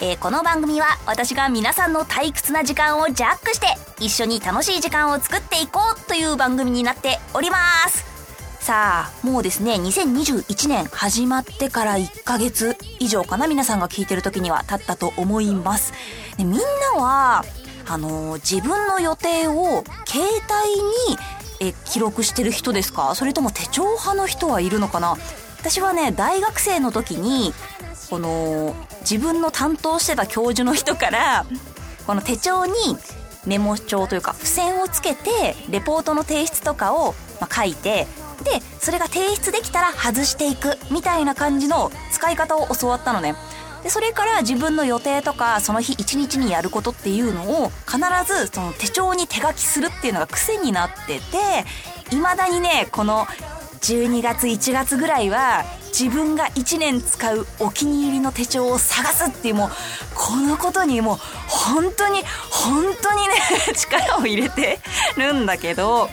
えー、この番組は私が皆さんの退屈な時間をジャックして一緒に楽しい時間を作っていこうという番組になっております。さあもうですね2021年始まってから1ヶ月以上かな皆さんが聞いてる時には経ったと思います。でみんなはあのー、自分の予定を携帯にえ記録してる人ですか？それとも手帳派の人はいるのかな？私はね大学生の時にこの自分の担当してた教授の人からこの手帳にメモ帳というか付箋をつけてレポートの提出とかを書いてでそれが提出できたら外していくみたいな感じの使い方を教わったのね。でそれから自分の予定とかその日一日にやることっていうのを必ずその手帳に手書きするっていうのが癖になってて未だにねこの12月1月ぐらいは自分が1年使うお気に入りの手帳を探すっていうもうこのことにもう本当に本当にね 力を入れてるんだけど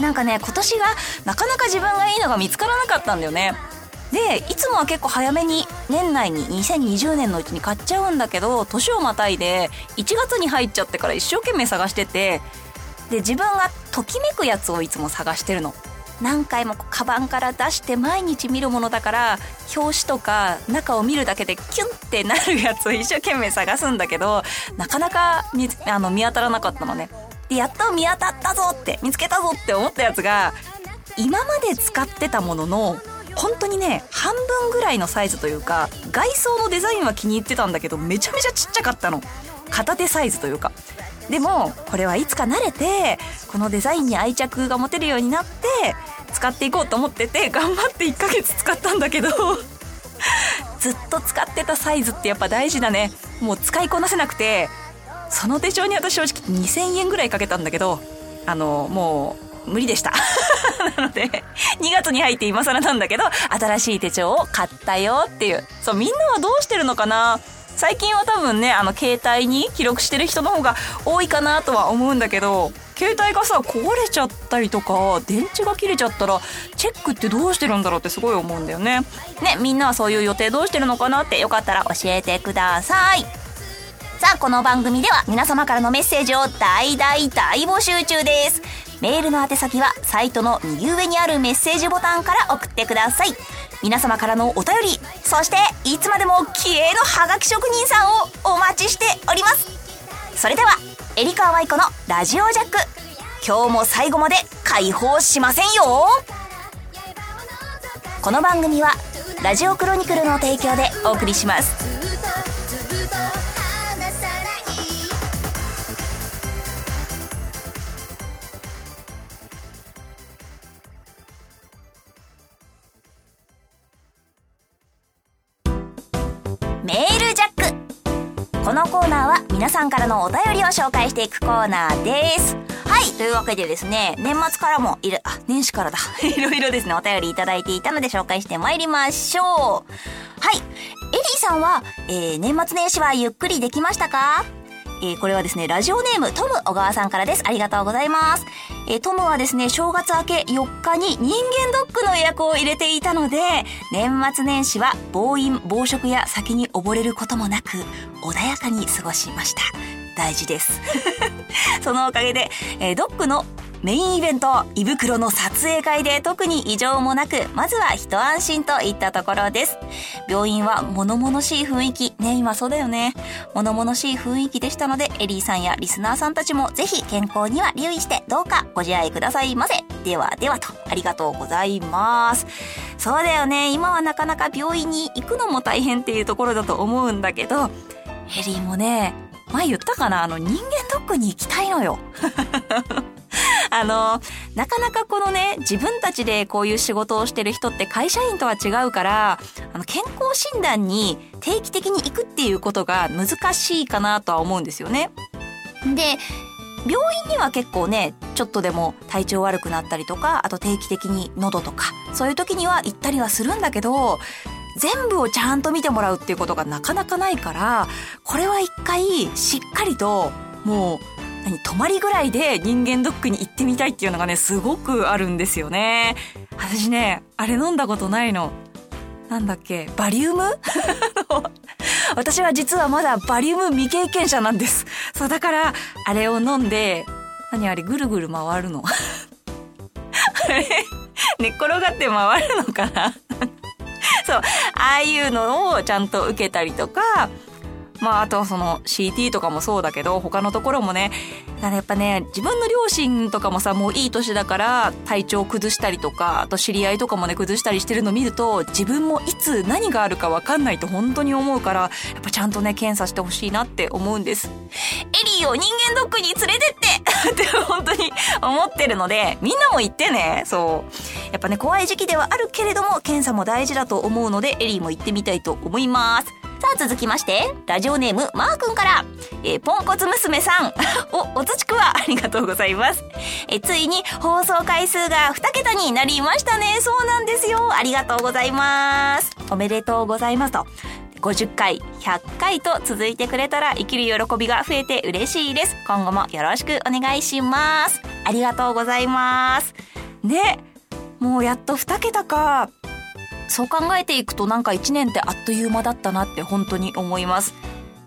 なんかね今年がなかなか自分がいいのが見つからなかったんだよね。でいつもは結構早めに年内に2020年のうちに買っちゃうんだけど年をまたいで1月に入っちゃってから一生懸命探しててで自分がときめくやつをいつも探してるの。何回もカバンから出して毎日見るものだから表紙とか中を見るだけでキュンってなるやつを一生懸命探すんだけどなかなか見あの見当たらなかったのね。でやっと見当たったぞって見つけたぞって思ったやつが今まで使ってたものの本当にね半分ぐらいのサイズというか外装のデザインは気に入ってたんだけどめちゃめちゃちっちゃかったの片手サイズというかでもこれはいつか慣れてこのデザインに愛着が持てるようになって使っていこうと思ってて頑張って1ヶ月使ったんだけどずっと使ってたサイズってやっぱ大事だね。もう使いこなせなくてその手帳に私正直2000円ぐらいかけたんだけどあのもう無理でした。なので2月に入って今更なんだけど新しい手帳を買ったよっていう。そうみんなはどうしてるのかな？最近は多分ねあの携帯に記録してる人の方が多いかなとは思うんだけど携帯がさ壊れちゃったりとか電池が切れちゃったらチェックってどうしてるんだろうってすごい思うんだよね。ねみんなはそういう予定どうしてるのかなってよかったら教えてください。さあこの番組では皆様からのメッセージを大大大募集中です。メールの宛先はサイトの右上にあるメッセージボタンから送ってください。皆様からのお便り、そしていつまでも気鋭のハガキ職人さんをお待ちしております。それでは、エリカワイコのラジオジャック。今日も最後まで解放しませんよこの番組はラジオクロニクルの提供でお送りしますメール。このコーナーは皆さんからのお便りを紹介していくコーナーです。はい。というわけでですね、年末からもいる、あ、年始からだ。いろいろですね、お便りいただいていたので紹介してまいりましょう。はい。エリーさんは、えー、年末年始はゆっくりできましたか？えー、これはですね、ラジオネームトム小川さんからです。ありがとうございます。えー、トムはですね、正月明け4日に人間ドックの予約を入れていたので、年末年始は暴飲、暴食や酒に溺れることもなく、穏やかに過ごしました。大事です。そのおかげで、えー、ドックのメインイベント、胃袋の撮影会で特に異常もなく、まずは一安心といったところです。病院は物々しい雰囲気、ね、今そうだよね。物々しい雰囲気でしたので、エリーさんやリスナーさんたちもぜひ健康には留意してどうかご自愛くださいませ。ではではと、ありがとうございます。そうだよね。今はなかなか病院に行くのも大変っていうところだと思うんだけど、エリーもね、前言ったかな？あの人間ドックに行きたいのよ。あの、なかなかこのね、自分たちでこういう仕事をしてる人って会社員とは違うから、あの、健康診断に定期的に行くっていうことが難しいかなとは思うんですよね。で、病院には結構ねちょっとでも体調悪くなったりとかあと定期的に喉とかそういう時には行ったりはするんだけど全部をちゃんと見てもらうっていうことがなかなかないからこれは一回しっかりともう何泊まりぐらいで人間ドックに行ってみたいっていうのがねすごくあるんですよね。私ねあれ飲んだことないの。なんだっけバリウム？私は実はまだバリウム未経験者なんです。そう、だから、あれを飲んで、何あれ、ぐるぐる回るの？あれ、寝っ転がって回るのかな？そう、ああいうのをちゃんと受けたりとか、まあ、あとその CT とかもそうだけど、他のところもね、やっぱね、自分の両親とかもさ、もういい年だから体調崩したりとか、あと知り合いとかもね、崩したりしてるの見ると、自分もいつ何があるかわかんないと本当に思うから、やっぱちゃんとね、検査してほしいなって思うんです。エリーを人間ドックに連れてってって本当に思ってるので、みんなも行ってね、そう。やっぱね、怖い時期ではあるけれども、検査も大事だと思うので、エリーも行ってみたいと思います。さあ続きまして、ラジオネームマー君から、えー、ポンコツ娘さん。お、おつちくわ、ありがとうございます。えついに放送回数が2桁になりましたね。そうなんですよ。ありがとうございます。おめでとうございますと。50回、100回と続いてくれたら生きる喜びが増えて嬉しいです。今後もよろしくお願いします。ありがとうございます。ね、もうやっと2桁か。そう考えていくとなんか1年ってあっという間だったなって本当に思います。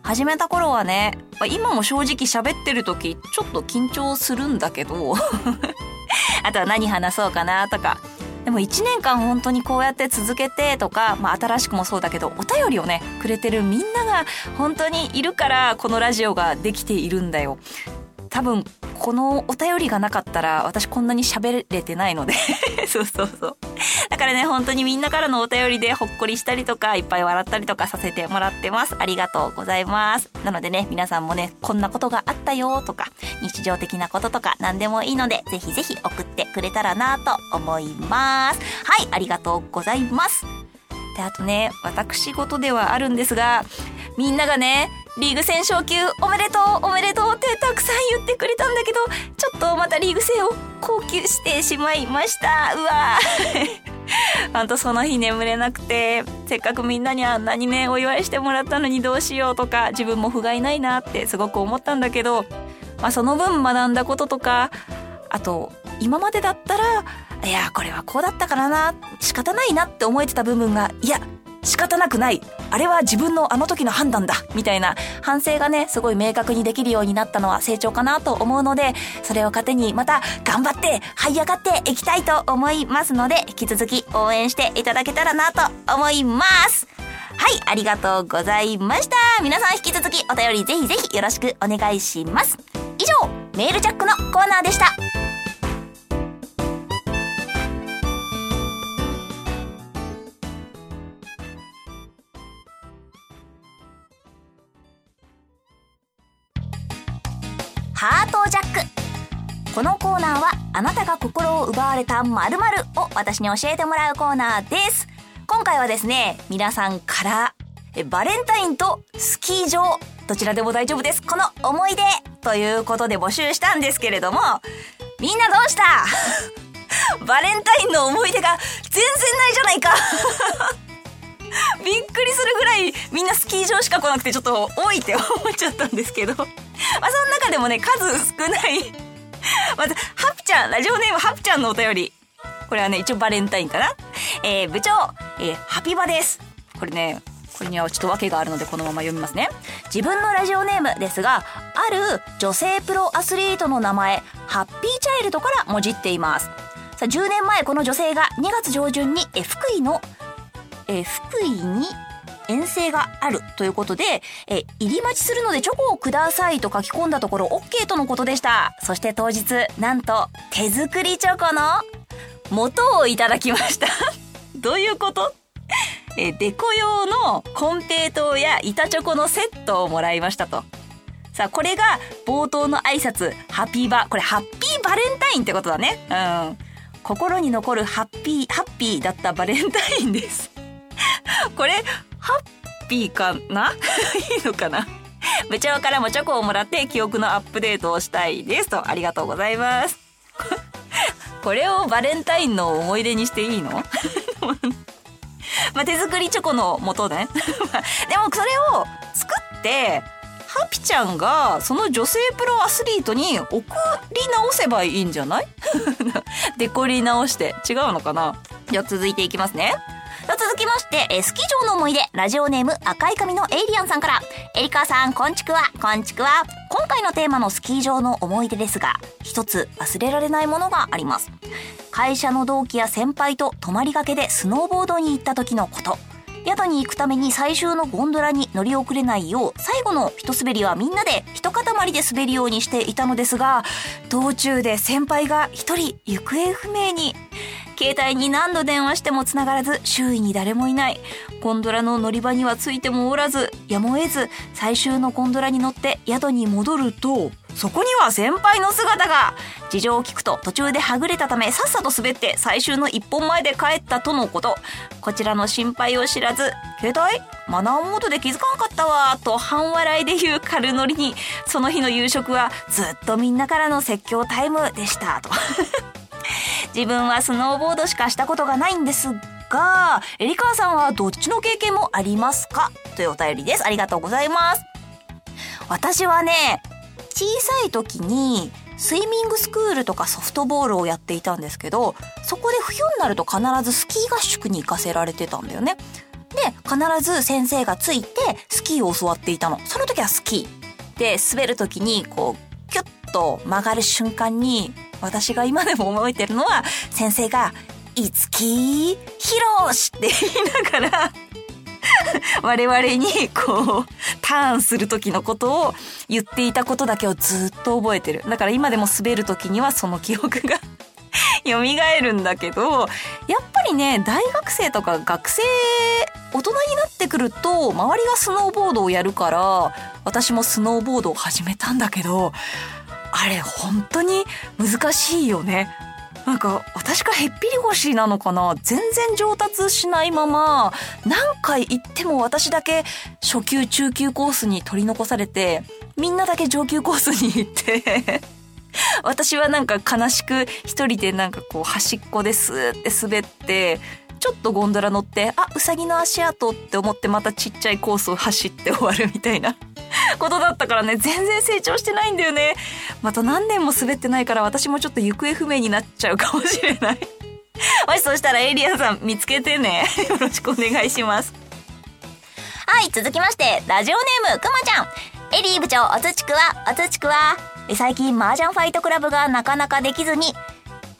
始めた頃はね、今も正直喋ってる時ちょっと緊張するんだけど あとは何話そうかなとか。でも1年間本当にこうやって続けてとか、まあ新しくもそうだけど、お便りをね、くれてるみんなが本当にいるからこのラジオができているんだよ。多分このお便りがなかったら私こんなに喋れてないので そうそうそう。だからね、本当にみんなからのお便りでほっこりしたりとか、いっぱい笑ったりとかさせてもらってます。ありがとうございます。なのでね、皆さんもね、こんなことがあったよとか、日常的なこととか何でもいいので、ぜひぜひ送ってくれたらなと思います。はい、ありがとうございます。で、あとね、私事ではあるんですが、みんながね、リーグ戦昇級おめでとうおめでとうってたくさん言ってくれたんだけど、ちょっとまたリーグ戦を高級してしまいました。うわほ んとその日眠れなくて、せっかくみんなにあんなにね、お祝いしてもらったのにどうしようとか、自分も不甲斐ないなってすごく思ったんだけど、まあその分学んだこととか、あと、今までだったら、いや、これはこうだったからな、仕方ないなって思えてた部分が、いや、仕方なくない。あれは自分のあの時の判断だ。みたいな反省がね、すごい明確にできるようになったのは成長かなと思うので、それを糧にまた頑張って這い上がっていきたいと思いますので、引き続き応援していただけたらなと思います。はい、ありがとうございました。皆さん引き続きお便りぜひぜひよろしくお願いします。以上、メールジャックのコーナーでした。コーナーはあなたが心を奪われた〇〇を私に教えてもらうコーナーです。今回はですね皆さんからバレンタインとスキー場どちらでも大丈夫です。この思い出ということで募集したんですけれどもみんなどうした？バレンタインの思い出が全然ないじゃないか。びっくりするぐらいみんなスキー場しか来なくてちょっと多いって思っちゃったんですけど。まあ、その中でもね、数少ない まず、ハプちゃん、ラジオネームハプちゃんのお便り。これはね、一応バレンタインかな。えー、部長、えー、ハピバです。これね、これにはちょっと訳があるのでこのまま読みますね。自分のラジオネームですが、ある女性プロアスリートの名前、ハッピーチャイルドからもじっています。さあ、10年前この女性が2月上旬に、え福井の、え福井に遠征があるということで、え、入り待ちするのでチョコをくださいと書き込んだところ OK とのことでした。そして当日、なんと手作りチョコの元をいただきました。どういうこと？え、デコ用のコンペイトーや板チョコのセットをもらいましたと。さあ、これが冒頭の挨拶、ハッピーバ、これハッピーバレンタインってことだね。うん。心に残るハッピー、ハッピーだったバレンタインです。これ、ハッピーかな？いいのかな？部長からもチョコをもらって記憶のアップデートをしたいですとありがとうございます。これをバレンタインの思い出にしていいの？まあ手作りチョコの元ね。でもそれを作ってハピちゃんがその女性プロアスリートに送り直せばいいんじゃない？デコり直して。違うのかな？じゃ続いていきますね。続きまして、えスキー場の思い出、ラジオネーム赤い髪のエイリアンさんから、エリカさん、こんちくわ、こんちくわ。今回のテーマのスキー場の思い出ですが、一つ忘れられないものがあります。会社の同期や先輩と泊まりがけでスノーボードに行った時のこと。宿に行くために最終のゴンドラに乗り遅れないよう最後の一滑りはみんなで一塊で滑るようにしていたのですが道中で先輩が一人行方不明に。携帯に何度電話しても繋がらず周囲に誰もいない。ゴンドラの乗り場にはついてもおらずやむを得ず最終のゴンドラに乗って宿に戻るとそこには先輩の姿が。事情を聞くと途中ではぐれたためさっさと滑って最終の一本前で帰ったとのこと。こちらの心配を知らず携帯？マナーモードで気づかなかったわと半笑いで言う軽ノリにその日の夕食はずっとみんなからの説教タイムでした。と。自分はスノーボードしかしたことがないんですがエリカーさんはどっちの経験もありますか？というお便りです。ありがとうございます。私はね小さい時にスイミングスクールとかソフトボールをやっていたんですけどそこで冬になると必ずスキー合宿に行かせられてたんだよね。で必ず先生がついてスキーを教わっていたの。その時はスキー。で滑る時にこうキュッと曲がる瞬間に私が今でも覚えてるのは先生が「いつきひろし」って言いながら 我々にこうターンする時のことを言っていたことだけをずっと覚えてる。だから今でも滑る時にはその記憶が 蘇るんだけどやっぱりね大学生とか学生大人になってくると周りがスノーボードをやるから私もスノーボードを始めたんだけどあれ本当に難しいよね。なんか私がへっぴり腰なのかな？全然上達しないまま何回行っても私だけ初級中級コースに取り残されてみんなだけ上級コースに行って 私はなんか悲しく一人でなんかこう端っこですって滑ってちょっとゴンドラ乗って、あ、うさぎの足跡って思ってまたちっちゃいコースを走って終わるみたいな。ことだったからね、全然成長してないんだよね。また何年も滑ってないから私もちょっと行方不明になっちゃうかもしれない。もしそしたらエイリアンさん見つけてね。よろしくお願いします。はい、続きまして、ラジオネームくまちゃん。エリー部長、おつちくわ、おつちくわ。最近、麻雀ファイトクラブがなかなかできずに、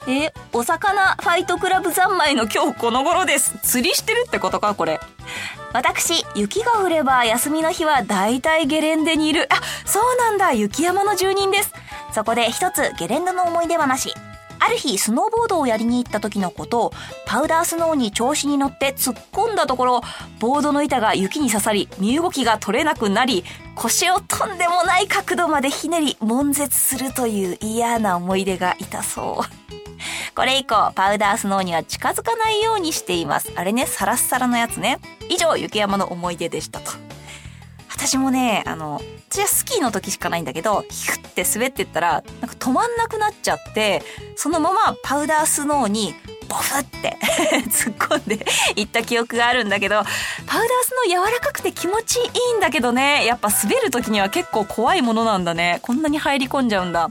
え、お魚ファイトクラブ三昧の今日この頃です。釣りしてるってことかこれ。私、雪が降れば休みの日は大体ゲレンデにいる。あ、そうなんだ。雪山の住人です。そこで一つゲレンデの思い出話。ある日、スノーボードをやりに行った時のことを、パウダースノーに調子に乗って突っ込んだところ、ボードの板が雪に刺さり、身動きが取れなくなり、腰をとんでもない角度までひねり、悶絶するという嫌な思い出がいたそう。これ以降、パウダースノーには近づかないようにしています。あれね、サラッサラのやつね。以上、雪山の思い出でしたと。私もね、あの、私はスキーの時しかないんだけど、ヒュッて滑ってったら、なんか止まんなくなっちゃって、そのままパウダースノーにボフって 突っ込んで いった記憶があるんだけど、パウダースノー柔らかくて気持ちいいんだけどね、やっぱ滑る時には結構怖いものなんだね。こんなに入り込んじゃうんだ。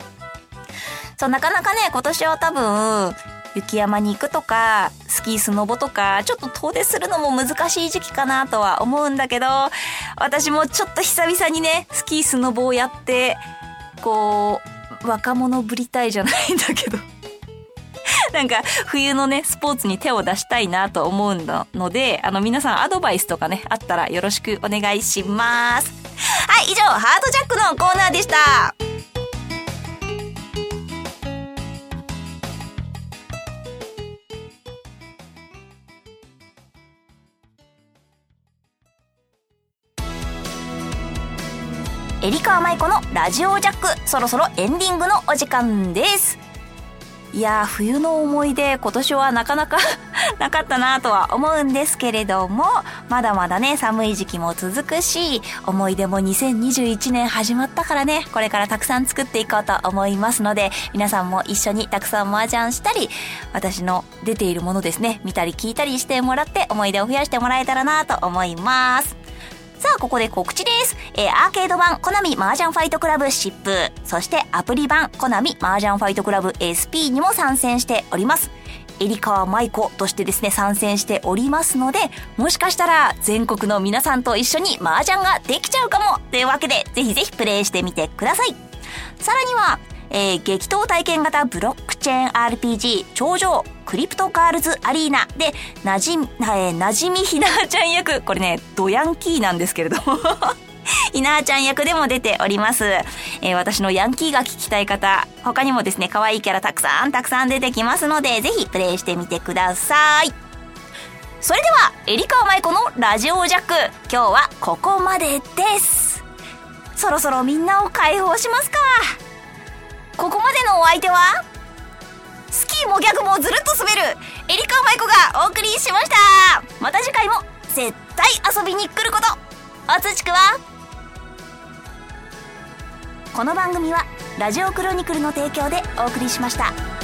そう、なかなかね、今年は多分、雪山に行くとか、スキースノボとか、ちょっと遠出するのも難しい時期かなとは思うんだけど、私もちょっと久々にね、スキースノボをやって、こう、若者ぶりたいじゃないんだけど。なんか、冬のね、スポーツに手を出したいなと思うので、あの、皆さんアドバイスとかね、あったらよろしくお願いします。はい、以上、ハートジャックのコーナーでした。エリカーマイコのラジオジャックそろそろエンディングのお時間ですいや冬の思い出今年はなかなか なかったなとは思うんですけれども、まだまだね、寒い時期も続くし、思い出も2021年始まったからね、これからたくさん作っていこうと思いますので、皆さんも一緒にたくさん麻雀したり、私の出ているものですね、見たり聞いたりしてもらって思い出を増やしてもらえたらなと思います。さあ、ここで告知です。えー、アーケード版、コナミ麻雀ファイトクラブ疾風、そしてアプリ版、コナミ麻雀ファイトクラブ SP にも参戦しております。エリカワ舞子としてですね、参戦しておりますので、もしかしたら全国の皆さんと一緒に麻雀ができちゃうかもというわけで、ぜひぜひプレイしてみてください。さらには、えー、激闘体験型ブロックチェーン RPG 頂上クリプトガールズアリーナでなじみ、えー、なじみひなちゃん役、これね、ドヤンキーなんですけれども ひなちゃん役でも出ております。えー、私のヤンキーが聞きたい方、他にもですね、可愛いキャラたくさんたくさん出てきますので、ぜひプレイしてみてください。それでは、エリカーマイコのラジオジャック、今日はここまでです。そろそろみんなを解放しますか。ここまでのお相手は？スキーも逆もずるっと滑るエリカマイコがお送りしました。また次回も絶対遊びに来ること。おつちくは？この番組はラジオクロニクルの提供でお送りしました。